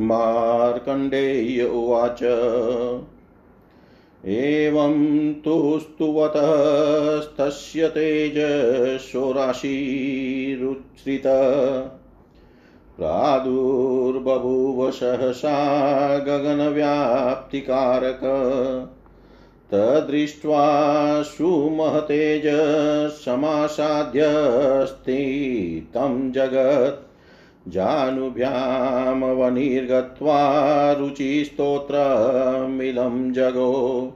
मार्कण्डेय उवाच। एवं तु स्तुवतस्तस्य तेजशोराशिरुच्छ्रित प्रादुर्बभूव सहसा गगनव्याप्तिकारक। तदृष्ट्वा सुमहतेजसमासाद्यस्थितं जगत्। जानुभ्यामवनिर्गत्वा रुचिस्तोत्रमिलं जगो।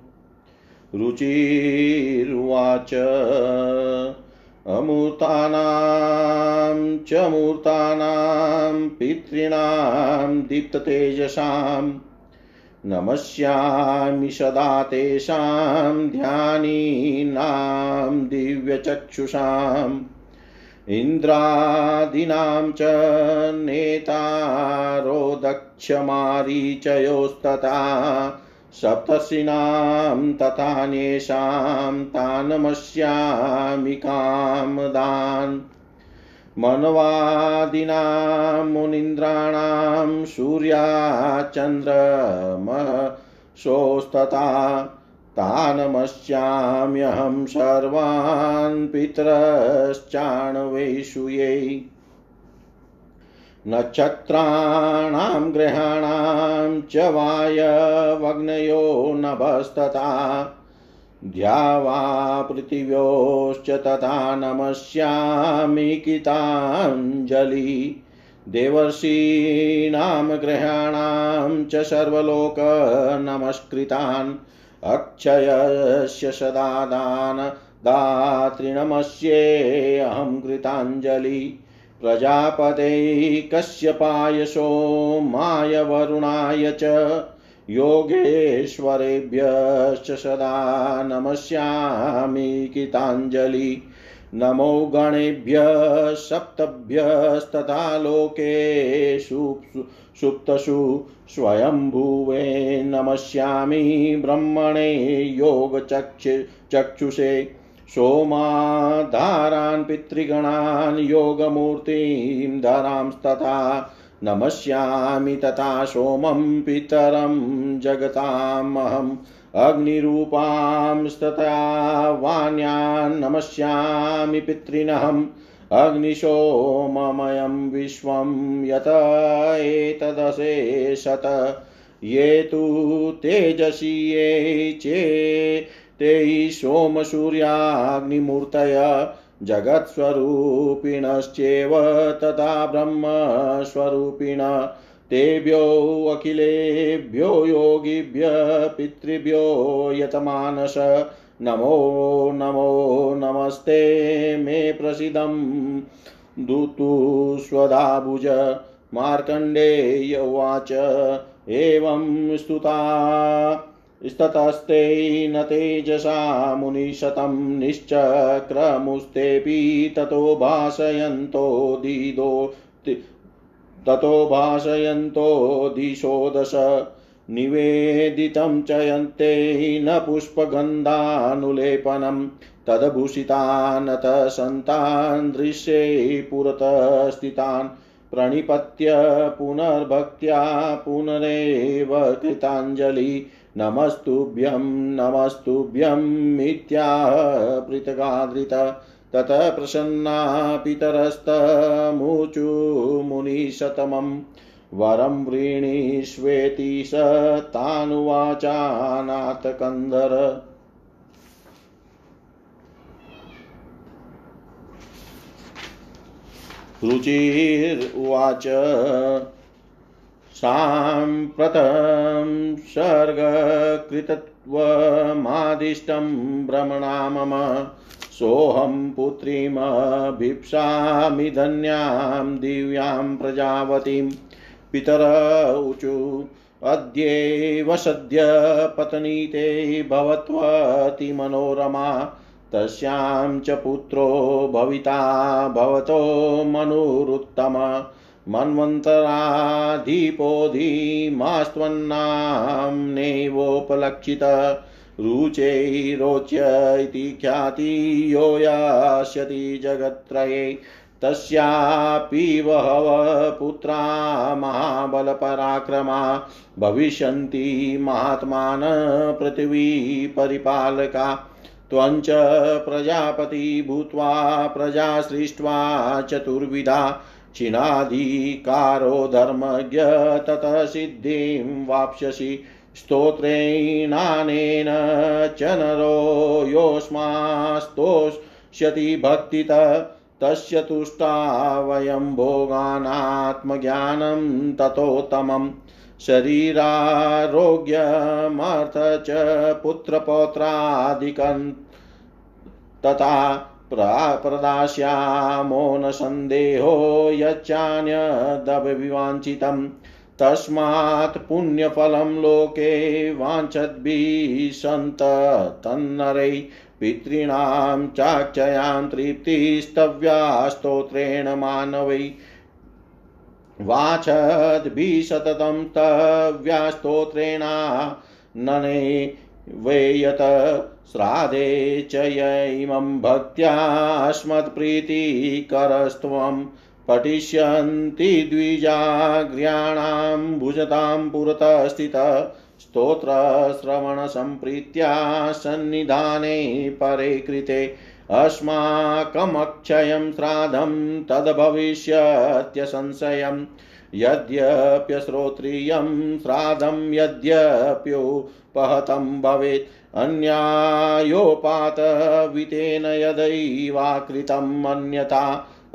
रुचिरुवाच अमूर्तानां च मूर्तानां पितॄणां दीप्ततेजसां नमस्यामि सदा तेषां ध्यानीनां दिव्यचक्षुषाम्। इन्द्रादीनां च नेतारो दक्षमारीचयोस्तथा सप्तर्षीणां तथान्येषां तानमस्यामि कामदान् मनवादीनां मुनीन्द्राणां सूर्याचन्द्रमसोस्तथा तानमस्याम्यहं सर्वान् पितरश्चाणवेषुयै नक्षत्राणां ग्रहाणां च वायवग्नयो नभस्तथा। द्यावा पृथिव्योश्च तथा नमस्यामि किताञ्जलि देवर्षीणां ग्रहाणां च सर्वलोकनमस्कृतान्। अक्षयस्य सदा दान दातृणमस्येऽहं कृताञ्जलि। प्रजापते कश्यपाय सोमाय वरुणाय च योगेश्वरेभ्यश्च सदा नमस्यामि कृताञ्जलि। नमो गणेभ्यः सप्तभ्यस्तथा लोकेषु सुप्तसु स्वयंभुवे नमस्यामि ब्रह्मणे योगचक्ष, चक्षुषे, सोमाधारान् पितृगणान् योगमूर्तिं धरांस्तथा नमस्यामि तथा सोमं पितरं जगतामहम् अग्निरूपांस्तथा वाण्यान् नमस्यामि पितॄनहम्। अग्निशोममयं विश्वं यत एतदशेषत ये तु तेजसि ये चे ते सोमसूर्याग्निमूर्तय। जगत्स्वरूपिणश्चेव तथा ब्रह्मस्वरूपिण। तेभ्यो अखिलेभ्यो योगिभ्य पितृभ्यो यतमानस। नमो नमो, नमस्ते, मे प्रसिदं दूतु स्वदाभुज मार्कण्डेय उवाच। एवं स्तुता, स्ततस्ते न तेजसा मुनिशतं निश्चक्रमुस्तेऽपि ततो भाषयन्तो दिदो ततो भाषयन्तो दिशो दश निवेदितं च यन्ते न पुष्पगन्धानुलेपनं। तदभूषितानत सन्तान् दृश्ये पुरतः स्थितान् प्रणिपत्य पुनर्भक्त्या पुनरेव कृताञ्जलि। नमस्तुभ्यं नमस्तुभ्यमित्याह पृथगादृत। ततः प्रसन्ना पितरस्तमुचु मुनिशतमम्। वरं व्रीणीष्वेति स तानुवाचानाथकन्धर रुचिर्वाच। साम्प्रतं सर्गकृतत्वमादिष्टं भ्रमणा मम। सोऽहं पुत्रीमभीप्सामि धन्यां दिव्यां प्रजावतीं पितर ऊचु, अद्यैव सद्य पतनीते भवत्वति मनोरमा। तस्यां च पुत्रो भविता भवतो मनुरुत्तम। मन्वन्तराधिपोधिमास्त्वन्नाम्नेवोपलक्षित रुचैरोच्य इति ख्याति यो यास्यति जगत्त्रये। तस्यापि बहवः पुत्रा महाबलपराक्रमा। भविष्यन्ति महात्मान पृथिवी परिपालका। त्वञ्च प्रजापति भूत्वा प्रजा सृष्ट्वा चतुर्विधा। क्षीणाधिकारो धर्मज्ञ ततः सिद्धिं वाप्स्यसि। स्तोत्रेणानेन च नरो योऽस्मास्तोष्यति भक्तितः, तस्य तुष्टा वयं भोगानात्मज्ञानं ततोत्तमम् शरीरारोग्यमर्थ च पुत्रपौत्रादिकं तथा प्रदास्यामो न सन्देहो यच्चान्यदभिवाञ्छितम्। तस्मात् पुण्यफलं लोके वाञ्छद्भिः सन्त तन्नरै पितॄणां चाक्षयां तृप्तिस्तव्या स्तोत्रेण मानवै वाचद्भिः सततं तव्यास्तोत्रेणा नने वेयत श्राद्धे च य इमं भक्त्यास्मत्प्रीतिकरस्त्वं पठिष्यन्ति द्विजाग्र्याणां भुजतां पुरतः स्थितः स्तोत्रश्रवणसम्प्रीत्या सन्निधाने परे कृते अस्माकमक्षयं श्राद्धं तद्भविष्यत्यसंशयम् यद्यप्यश्रोत्रियं श्राद्धं यद्यप्युपहतं भवेत् अन्यायोपातवितेन यदैवाकृतम् अन्यथा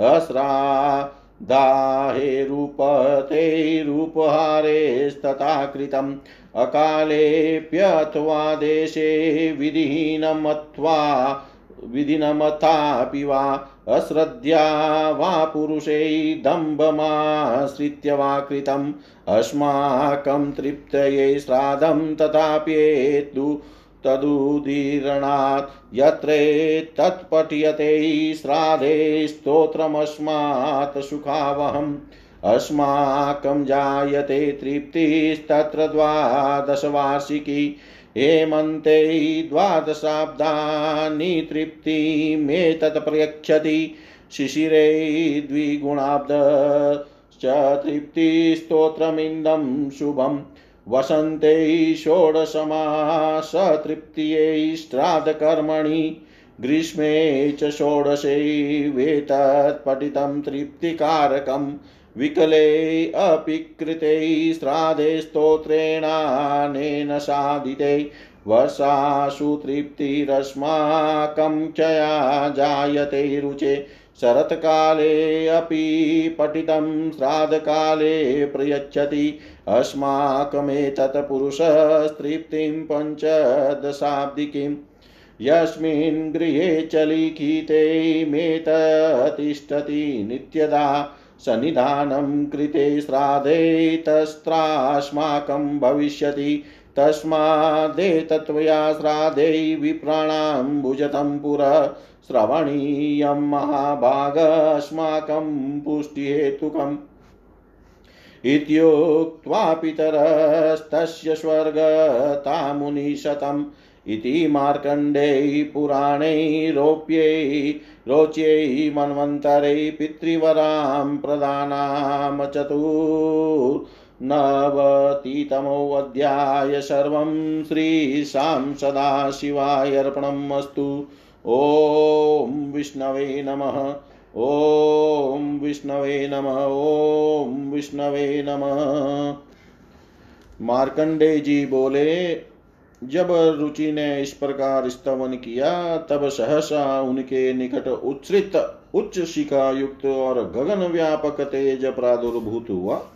अस्रादाहेरूपतेरूपहारेस्तथा कृतम् अकालेऽप्यथवा देशे विधिहीनमत्वा, विधिनमथापि वा, अश्रद्ध्या वा पुरुषै दम्भमाश्रित्य वा कृतम्। अस्माकं तृप्तये श्राद्धं तथाप्येतु। तदुदीरणात् यत्रे तत्पठ्यते श्राद्धे स्तोत्रमस्मात् सुखावहम्। अस्माकं जायते तृप्तिस्तत्र द्वादशवार्षिकी। हेमन्ते द्वादशाब्दानि तृप्तिमेतत् प्रयच्छति। शिशिरे द्विगुणाब्दश्च तृप्तिस्तोत्रमिन्दं शुभम्। वसन्ते षोडशमासतृप्त्यै श्राद्धकर्मणि ग्रीष्मे च षोडशे वेतत्पठितं तृप्तिकारकम् विकले अपि कृते श्राद्धे स्तोत्रेणानेन साधिते वर्षासु तृप्तिरस्माकं चया जायते रुचे शरत्काले अपि पठितं श्राद्धकाले प्रयच्छति। अस्माकमेतत् पुरुषस्तृप्तिं पञ्चदशाब्दिकीम् यस्मिन् गृहे च लिखिते मेततिष्ठति नित्यदा। सन्निधानं कृते श्राद्धे तस्त्रास्माकं भविष्यति। तस्मादेतत्वया श्राद्धे विप्राणां भुजतं पुरः श्रवणीयं महाभागस्माकं पुष्टिहेतुकम्। इत्युक्त्वा पितरस्तस्य स्वर्गतामुनिशतम् इति मार्कण्डेय पुराणैरोप्यै रोच्यै मन्वन्तरै पितृवरां प्रदानां चतुर्नवतितमोऽध्याय सर्वं श्रीशां सदाशिवाय अर्पणम् अस्तु ॐ विष्णवे नमः। ॐ विष्णवे नमः। ॐ विष्णवे नमः। मार्कंडे जी बोले, जब रुचि ने इस प्रकार स्तवन किया, तब सहसा उनके निकट उच्छ्रित उच्च शिखा युक्त और गगन व्यापक तेज प्रादुर्भूत हुआ।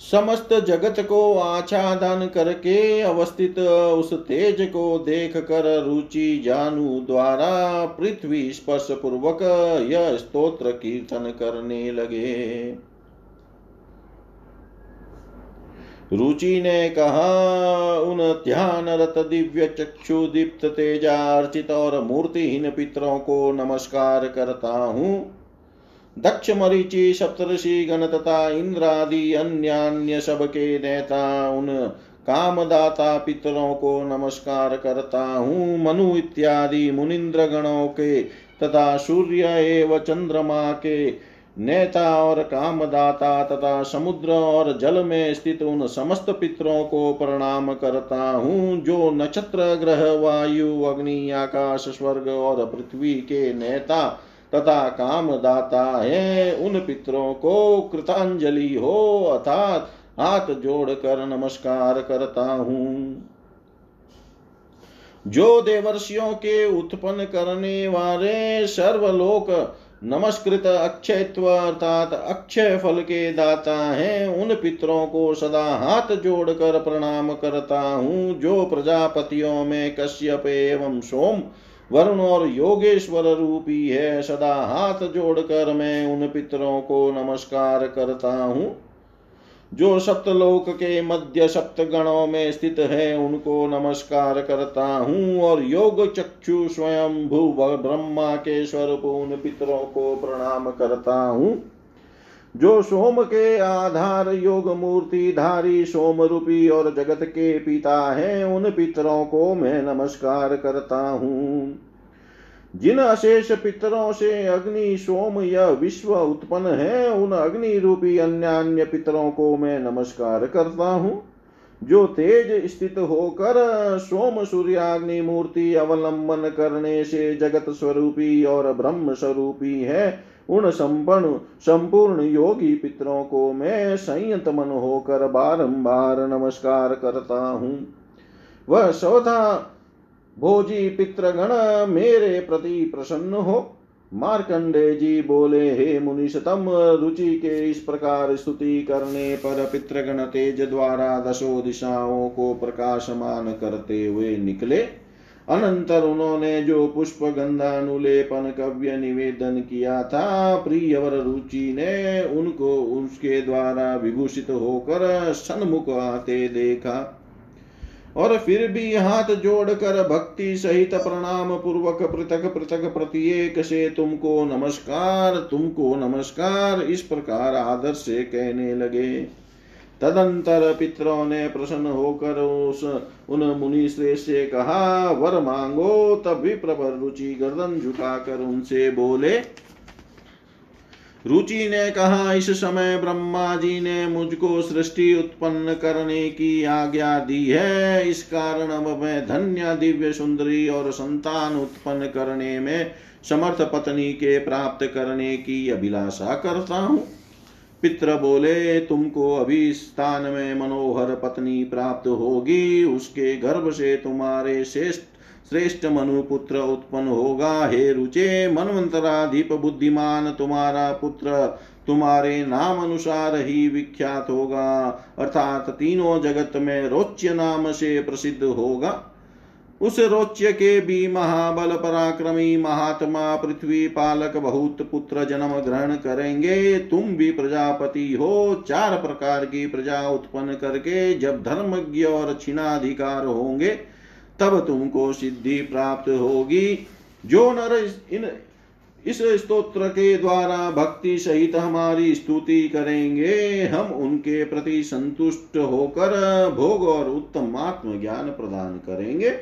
समस्त जगत को आच्छादन करके अवस्थित उस तेज को देख कर रुचि जानु द्वारा पृथ्वी स्पर्श पूर्वक यह स्तोत्र कीर्तन करने लगे। रुचि ने कहा, उन ध्यान रत दिव्य चक्षु दीप्त तेजा अर्चित और मूर्तिहीन पितरों को नमस्कार करता हूँ। दक्ष मरीचि सप्तषि गण तथा इंद्रादि अन्य सबके नेता, उन कामदाता पितरों को नमस्कार करता हूँ। मनु इत्यादि मुनिंद्र गणों के तथा सूर्य एवं चंद्रमा के नेता और कामदाता तथा समुद्र और जल में स्थित उन समस्त पितरों को प्रणाम करता हूँ, जो नक्षत्र, ग्रह, वायु, अग्नि, आकाश, स्वर्ग और पृथ्वी के नेता तथा कामदाता है उन पितरों को कृतांजलि हो, अर्थात हाथ जोड़कर नमस्कार करता हूँ। जो देवर्षियों के उत्पन्न करने वाले सर्वलोक नमस्कृत अक्षयत्व, अर्थात अक्षय फल के दाता हैं, उन पितरों को सदा हाथ जोड़कर प्रणाम करता हूँ, जो प्रजापतियों में कश्यप एवं सोम वरुण और योगेश्वर रूपी है, सदा हाथ जोड़कर मैं उन पितरों को नमस्कार करता हूँ। जो सप्तलोक के मध्य सप्त गणों में स्थित है, उनको नमस्कार करता हूँ और योग चक्षु स्वयं भू ब्रह्मा के स्वरूप उन पितरों को प्रणाम करता हूँ। जो सोम के आधार योग मूर्ति धारी सोम रूपी और जगत के पिता है, उन पितरों को मैं नमस्कार करता हूँ। जिन अशेष पितरों से अग्नि, सोम या विश्व उत्पन्न है, उन अग्नि रूपी अन्य अन्य पितरों को मैं नमस्कार करता हूँ। जो तेज स्थित होकर सोम सूर्याग्नि मूर्ति अवलंबन करने से जगत स्वरूपी और ब्रह्म स्वरूपी है, उन संपन्न, संपूर्ण योगी पितरों को मैं संयत मन होकर बारंबार नमस्कार करता हूँ। वह सौधा भोजी पितृगण मेरे प्रति प्रसन्न हो। मार्कंडे जी बोले, हे मुनिषतम रुचि के इस प्रकार स्तुति करने पर पितृगण तेज द्वारा दशो दिशाओं को प्रकाशमान करते हुए निकले। अनंतर उन्होंने जो पुष्प गंधानुलेपन कव्य निवेदन किया था, प्रियवर रुचि ने उनको उसके द्वारा विभूषित होकर सन्मुख आते देखा। और फिर भी हाथ जोड़कर भक्ति सहित प्रणाम पूर्वक पृथक पृथक प्रत्येक से तुमको नमस्कार तुमको नमस्कार, इस प्रकार आदर से कहने लगे। तदंतर पितरों ने प्रसन्न होकर उस, उन मुनि श्रेष्ठ से कहा, वर मांगो, तब भी प्रभर रुचि गर्दन झुकाकर उनसे बोले रुचि ने कहा, इस समय ब्रह्मा जी ने मुझको सृष्टि उत्पन्न करने की आज्ञा दी है। इस कारण अब मैं धन्य, दिव्य, सुंदरी और संतान उत्पन्न करने में समर्थ पत्नी के प्राप्त करने की अभिलाषा करता हूँ। पित्र बोले, तुमको अभी स्थान में मनोहर पत्नी प्राप्त होगी। उसके गर्भ से तुम्हारे श्रेष्ठ श्रेष्ठ मनु पुत्र उत्पन्न होगा। हे रुचे मनवंतराधिप बुद्धिमान, तुम्हारा पुत्र तुम्हारे नाम अनुसार ही विख्यात होगा। अर्थात तीनों जगत में रोच्य नाम से प्रसिद्ध होगा। उस रोच्य के भी महाबल पराक्रमी महात्मा पृथ्वी पालक बहुत पुत्र जन्म ग्रहण करेंगे। तुम भी प्रजापति हो। चार प्रकार की प्रजा उत्पन्न करके जब धर्मज्ञ और क्षीणाधिकार होंगे तब तुमको सिद्धि प्राप्त होगी। जो नर इन, इस स्तोत्र के द्वारा भक्ति सहित हमारी स्तुति करेंगे, हम उनके प्रति संतुष्ट होकर भोग और उत्तम आत्म ज्ञान प्रदान करेंगे।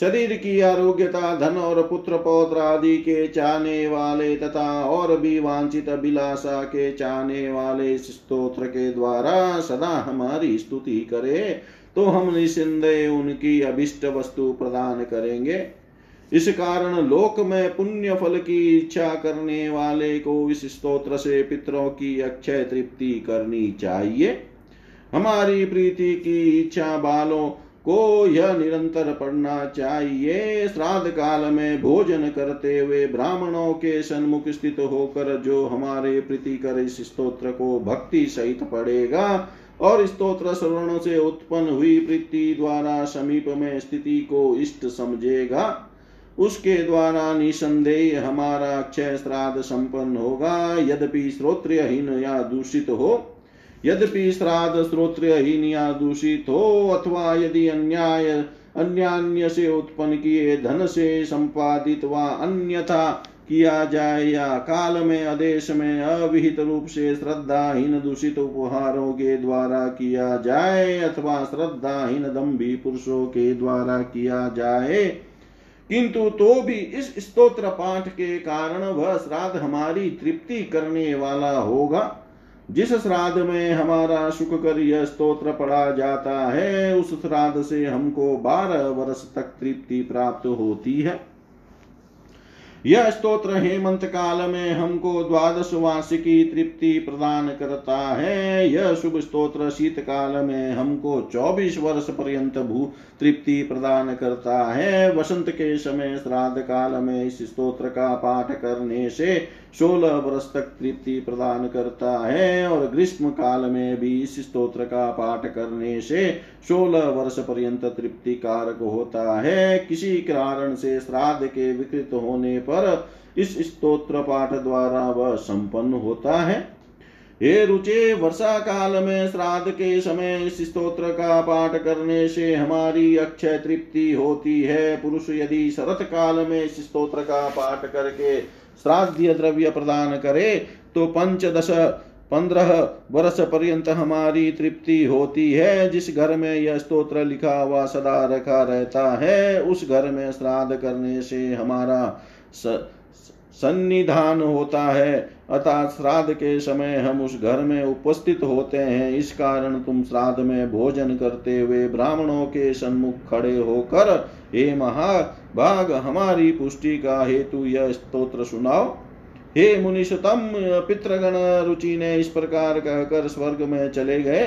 शरीर की आरोग्यता, धन और पुत्र पौत्र आदि के चाहने वाले तथा और भी वांछित अभिलाषा के चाहने वाले स्तोत्र के द्वारा सदा हमारी स्तुति करे। तो हम निसंदेह उनकी अभिष्ट वस्तु प्रदान करेंगे। इस कारण लोक में पुण्य फल की इच्छा करने वाले को इस स्त्रोत्र से पितरों की अक्षय तृप्ति करनी चाहिए। हमारी प्रीति की इच्छा बालों को यह निरंतर पढ़ना चाहिए। श्राद्ध काल में भोजन करते हुए ब्राह्मणों के सन्मुख स्थित होकर जो हमारे प्रीति कर इस स्तोत्र को भक्ति सहित पढ़ेगा और स्त्रोत्र श्रवण से उत्पन्न हुई प्रीति द्वारा समीप में स्थिति को इष्ट समझेगा, उसके द्वारा निसंदेह हमारा अक्षय श्राद्ध संपन्न होगा। यद्यपि श्रोत्रहीन या दूषित हो यद्यपि श्राद्ध श्रोत्रहीन या दूषित हो अथवा यदि अन्याय अन्यान्य से उत्पन्न किए धन से संपादित व अन्यथा किया जाए या काल में आदेश में अविहित रूप से श्रद्धाहीन दूषित उपहारों के द्वारा किया जाए अथवा श्रद्धाहीन दम्भी पुरुषों के द्वारा किया जाए किंतु तो भी इस स्तोत्र पाठ के कारण वह श्राद्ध हमारी तृप्ति करने वाला होगा। जिस श्राद्ध में हमारा सुख कर यह स्तोत्र पढ़ा जाता है, उस श्राद्ध से हमको बारह वर्ष तक तृप्ति प्राप्त होती है। यह स्तोत्र हेमंत काल में हमको द्वादश वार्षिकी तृप्ति प्रदान करता है। यह शुभ स्तोत्र शीत काल में हमको चौबीस वर्ष पर्यंत भू तृप्ति प्रदान करता है। वसंत के समय श्राद्ध काल में इस स्तोत्र का पाठ करने से सोलह वर्ष तक तृप्ति प्रदान करता है और ग्रीष्म काल में भी इस स्त्रोत्र का पाठ करने से सोलह वर्ष पर्यंत तृप्ति कारक होता है। किसी कारण से श्राद्ध के विकृत होने पर इस स्त्रोत्र पाठ द्वारा वह संपन्न होता है। हे रुचे वर्षा काल में श्राद्ध के समय इस स्तोत्र का पाठ करने से हमारी अक्षय तृप्ति होती है। पुरुष यदि शरत काल में इस स्तोत्र का पाठ करके श्राद्ध द्रव्य प्रदान करे तो पंचदश, पंद्रह वर्ष पर्यंत हमारी तृप्ति होती है। जिस घर में यह स्तोत्र लिखा हुआ सदा रखा रहता है, उस घर में श्राद्ध करने से हमारा सन्निधान होता है। अतः श्राद्ध के समय हम उस घर में उपस्थित होते हैं। इस कारण तुम श्राद्ध में भोजन करते हुए ब्राह्मणों के सन्मुख खड़े होकर, हे महा, भाग हमारी पुष्टि का हेतु यह स्तोत्र सुनाओ। हे मुनिषतम पितृगण रुचि ने इस प्रकार कहकर स्वर्ग में चले गए।